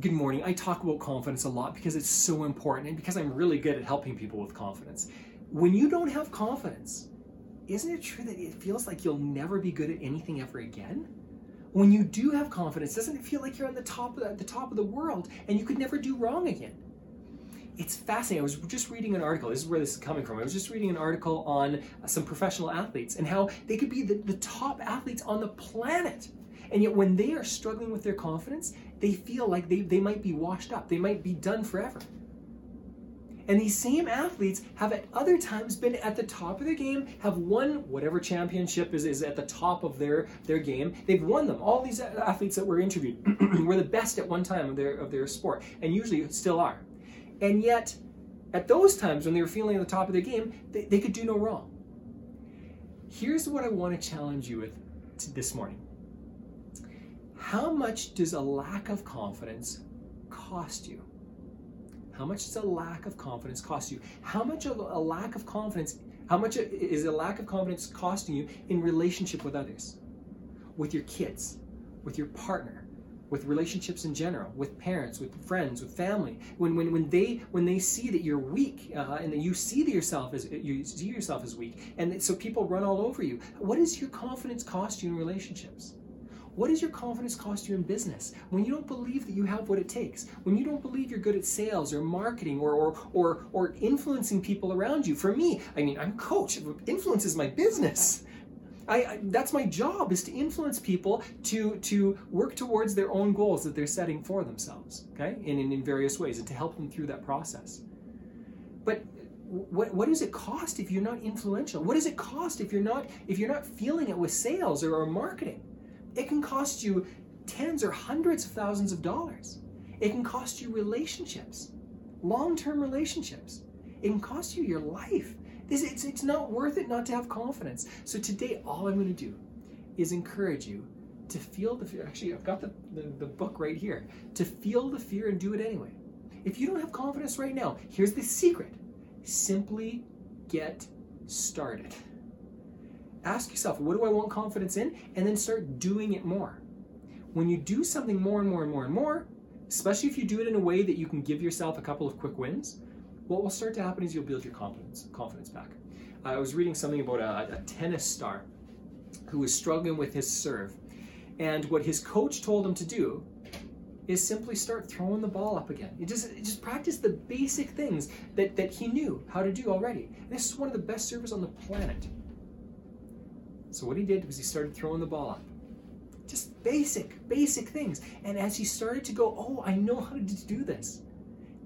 good morning. I talk about confidence a lot because it's so important and because I'm really good at helping people with confidence. When you don't have confidence, isn't it true that it feels like you'll never be good at anything ever again? When you do have confidence, doesn't it feel like you're on the top of the, the top of the world and you could never do wrong again? It's fascinating. I was just reading an article. This is where this is coming from. I was just reading an article on some professional athletes and how they could be the, the top athletes on the planet. And yet, when they are struggling with their confidence, they feel like they, they might be washed up. They might be done forever. And these same athletes have at other times been at the top of their game, have won whatever championship is, is at the top of their, their game. They've won them. All these athletes that were interviewed were the best at one time of their, of their sport, and usually still are. And yet, at those times when they were feeling at the top of their game, they, they could do no wrong. Here's what I want to challenge you with this morning. How much does a lack of confidence cost you? How much does a lack of confidence cost you? How much of a lack of confidence, how much is a lack of confidence costing you in relationship with others? With your kids, with your partner, with relationships in general, with parents, with friends, with family. When, when, when they when they see that you're weak uh, and that you see yourself as you see yourself as weak, and so people run all over you. What does your confidence cost you in relationships? What does your confidence cost you in business? When you don't believe that you have what it takes, when you don't believe you're good at sales or marketing or or or, or influencing people around you. For me, I mean, I'm a coach. Influence is my business. I, I, that's my job is to influence people to to work towards their own goals that they're setting for themselves okay in, in, in various ways and to help them through that process but what, what does it cost if you're not influential what does it cost if you're not if you're not feeling it with sales or, or marketing it can cost you tens or hundreds of thousands of dollars. It can cost you relationships, long term relationships. It can cost you your life. It's, it's not worth it not to have confidence. So today, all I'm going to do is encourage you to feel the fear. Actually, I've got the, the, the book right here. To feel the fear and do it anyway. If you don't have confidence right now, here's the secret simply get started ask yourself, what do I want confidence in? And then start doing it more. When you do something more and more and more and more, especially if you do it in a way that you can give yourself a couple of quick wins, what will start to happen is you'll build your confidence confidence back. I was reading something about a, a tennis star who was struggling with his serve. And what his coach told him to do is simply start throwing the ball up again. Just just practice the basic things that, that he knew how to do already. And this is one of the best servers on the planet. So what he did was he started throwing the ball up. Just basic, basic things. And as he started to go, oh, I know how to do this,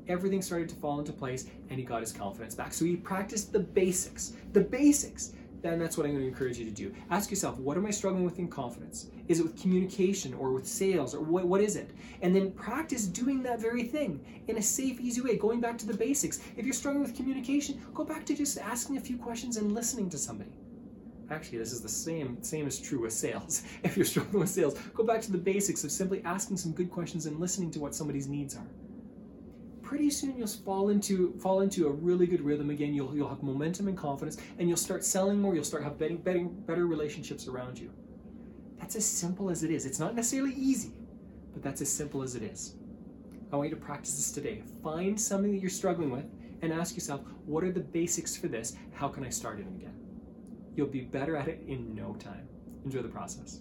everything started to fall into place and he got his confidence back. So he practiced the basics, the basics. Then that's what I'm going to encourage you to do. Ask yourself, what am I struggling with in confidence? Is it with communication or with sales or what, what is it? And then practice doing that very thing in a safe, easy way, going back to the basics. If you're struggling with communication, go back to just asking a few questions and listening to somebody. Actually, this is the same same is true with sales. If you're struggling with sales, go back to the basics of simply asking some good questions and listening to what somebody's needs are. Pretty soon you'll fall into fall into a really good rhythm again. You'll you'll have momentum and confidence, and you'll start selling more. You'll start have better better, better relationships around you. That's as simple as it is. It's not necessarily easy, but that's as simple as it is. I want you to practice this today. Find something that you're struggling with and ask yourself, what are the basics for this? How can I start it again? You'll be better at it in no time. Enjoy the process.